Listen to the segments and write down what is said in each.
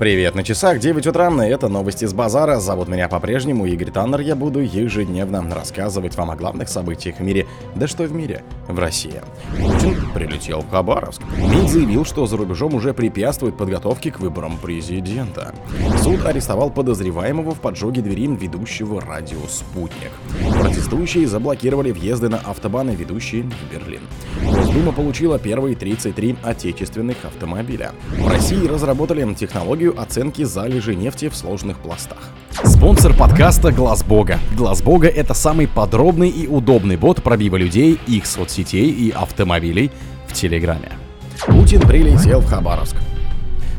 Привет, на часах 9 утра, это новости с базара. Зовут меня по-прежнему Игорь Таннер. Я буду ежедневно рассказывать вам о главных событиях в мире. Да что в мире? В России. Путин прилетел в Хабаровск. МИД заявил, что за рубежом уже препятствует подготовке к выборам президента. Суд арестовал подозреваемого в поджоге двери ведущего радио «Спутник». Протестующие заблокировали въезды на автобаны, ведущие в Берлин. Госдума получила первые 33 отечественных автомобиля. В России разработали технологию оценки залежи нефти в сложных пластах. Спонсор подкаста Глаз Бога. Глаз Бога это самый подробный и удобный бот пробива людей, их соцсетей и автомобилей в Телеграме. Путин прилетел в Хабаровск.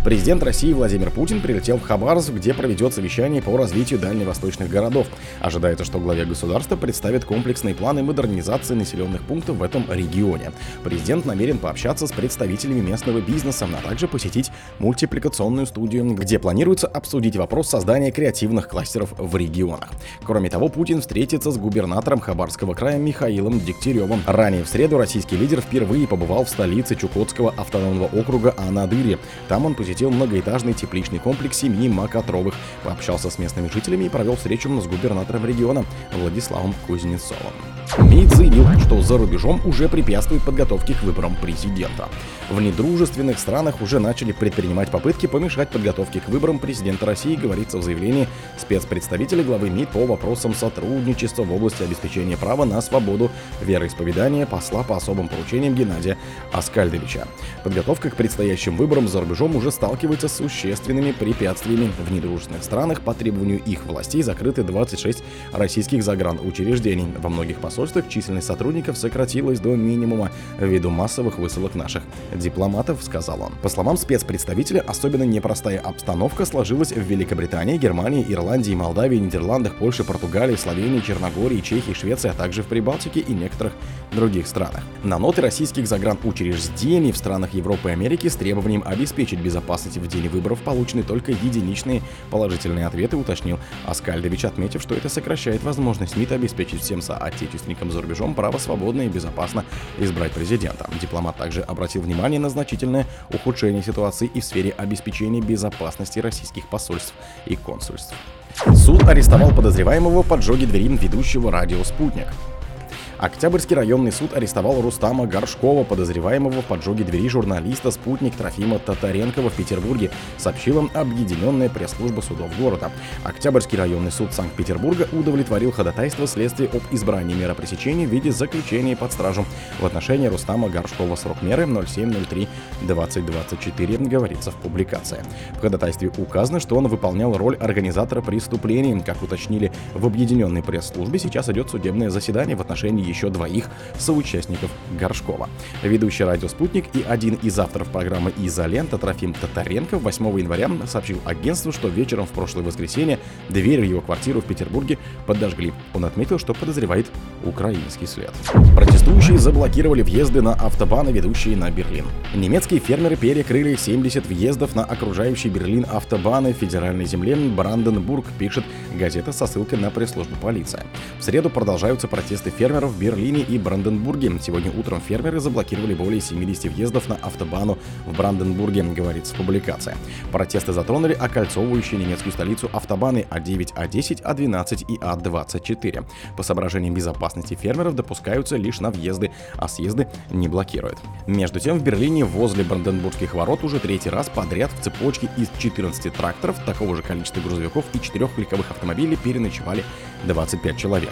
Президент России Владимир Путин прилетел в Хабаровск, где проведет совещание по развитию дальневосточных городов. Ожидается, что главе государства представит комплексные планы модернизации населенных пунктов в этом регионе. Президент намерен пообщаться с представителями местного бизнеса, а также посетить мультипликационную студию, где планируется обсудить вопрос создания креативных кластеров в регионах. Кроме того, Путин встретится с губернатором Хабарского края Михаилом Дегтяревым. Ранее в среду российский лидер впервые побывал в столице Чукотского автономного округа Анадыре. Там он посетил посетил многоэтажный тепличный комплекс семьи Макотровых, пообщался с местными жителями и провел встречу с губернатором региона Владиславом Кузнецовым. МИД заявил, что за рубежом уже препятствует подготовке к выборам президента. В недружественных странах уже начали предпринимать попытки помешать подготовке к выборам президента России, говорится в заявлении спецпредставителя главы МИД по вопросам сотрудничества в области обеспечения права на свободу вероисповедания посла по особым поручениям Геннадия Аскальдовича. Подготовка к предстоящим выборам за рубежом уже сталкивается с существенными препятствиями. В недружественных странах по требованию их властей закрыты 26 российских загранучреждений. Во многих посольствах численность сотрудников сократилась до минимума ввиду массовых высылок наших дипломатов, сказал он. По словам спецпредставителя, особенно непростая обстановка сложилась в Великобритании, Германии, Ирландии, Молдавии, Нидерландах, Польше, Португалии, Словении, Черногории, Чехии, Швеции, а также в Прибалтике и некоторых других странах. На ноты российских загранучреждений в странах Европы и Америки с требованием обеспечить безопасность в день выборов получены только единичные положительные ответы, уточнил Аскальдович, отметив, что это сокращает возможность МИД обеспечить всем соотечественникам за рубежом право свободно и безопасно избрать президента. Дипломат также обратил внимание на значительное ухудшение ситуации и в сфере обеспечения безопасности российских посольств и консульств. Суд арестовал подозреваемого в поджоге двери ведущего радио «Спутник». Октябрьский районный суд арестовал Рустама Горшкова, подозреваемого в поджоге двери журналиста «Спутник» Трофима Татаренкова в Петербурге, сообщила объединенная пресс-служба судов города. Октябрьский районный суд Санкт-Петербурга удовлетворил ходатайство следствия об избрании меры пресечения в виде заключения под стражу в отношении Рустама Горшкова срок меры 0703-2024, говорится в публикации. В ходатайстве указано, что он выполнял роль организатора преступлений. Как уточнили в объединенной пресс-службе, сейчас идет судебное заседание в отношении еще двоих соучастников Горшкова. Ведущий радио «Спутник» и один из авторов программы «Изолента» Трофим Татаренко 8 января сообщил агентству, что вечером в прошлое воскресенье дверь в его квартиру в Петербурге подожгли. Он отметил, что подозревает украинский след. Протестующие заблокировали въезды на автобаны, ведущие на Берлин. Немецкие фермеры перекрыли 70 въездов на окружающий Берлин автобаны федеральной земле Бранденбург, пишет газета со ссылкой на пресс-службу полиции. В среду продолжаются протесты фермеров Берлине и Бранденбурге. Сегодня утром фермеры заблокировали более 70 въездов на автобану в Бранденбурге, говорится в публикации. Протесты затронули окольцовывающие немецкую столицу автобаны А9, А10, А12 и А24. По соображениям безопасности фермеров допускаются лишь на въезды, а съезды не блокируют. Между тем, в Берлине возле Бранденбургских ворот уже третий раз подряд в цепочке из 14 тракторов, такого же количества грузовиков и 4 легковых автомобилей переночевали 25 человек.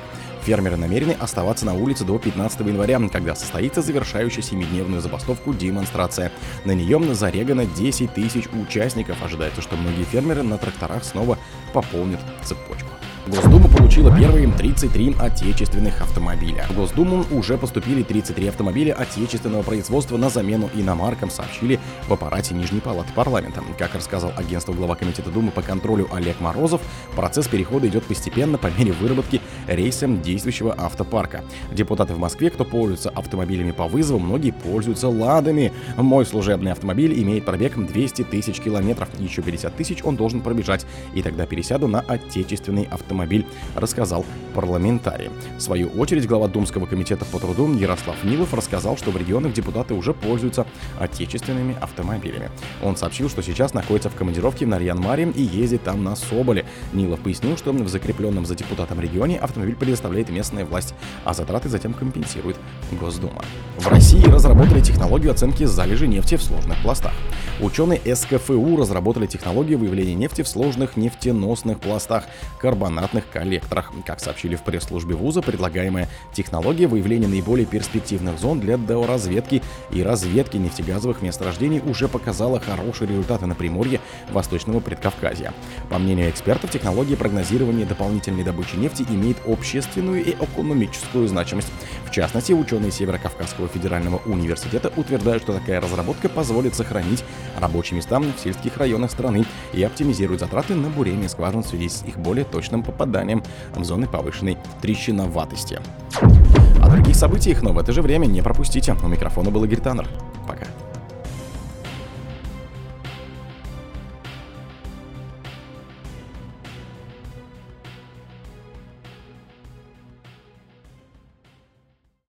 Фермеры намерены оставаться на улице до 15 января, когда состоится завершающая семидневную забастовку демонстрация. На нее зарегано 10 тысяч участников. Ожидается, что многие фермеры на тракторах снова пополнят цепочку. Госдума получила первые 33 отечественных автомобиля. В Госдуму уже поступили 33 автомобиля отечественного производства на замену иномаркам, сообщили в аппарате Нижней Палаты парламента. Как рассказал агентство глава Комитета Думы по контролю Олег Морозов, процесс перехода идет постепенно по мере выработки рейсом действующего автопарка. Депутаты в Москве, кто пользуется автомобилями по вызову, многие пользуются ладами. Мой служебный автомобиль имеет пробег 200 тысяч километров, еще 50 тысяч он должен пробежать, и тогда пересяду на отечественный автомобиль автомобиль, рассказал парламентарий. В свою очередь, глава Думского комитета по труду Ярослав Нилов рассказал, что в регионах депутаты уже пользуются отечественными автомобилями. Он сообщил, что сейчас находится в командировке в Нарьян-Маре и ездит там на Соболе. Нилов пояснил, что в закрепленном за депутатом регионе автомобиль предоставляет местная власть, а затраты затем компенсирует Госдума. В России разработали технологию оценки залежи нефти в сложных пластах. Ученые СКФУ разработали технологию выявления нефти в сложных нефтеносных пластах, карбонатных коллекторах. Как сообщили в пресс-службе вуза, предлагаемая технология выявления наиболее перспективных зон для разведки и разведки нефтегазовых месторождений уже показала хорошие результаты на Приморье Восточного Предкавказья. По мнению экспертов, технология прогнозирования дополнительной добычи нефти имеет общественную и экономическую значимость. В частности, ученые Северо-Кавказского федерального университета утверждают, что такая разработка позволит сохранить рабочие места в сельских районах страны и оптимизирует затраты на бурение скважин в связи с их более точным попаданием зоны повышенной трещиноватости. О других событиях, но в это же время не пропустите. У микрофона был Игорь Таннер.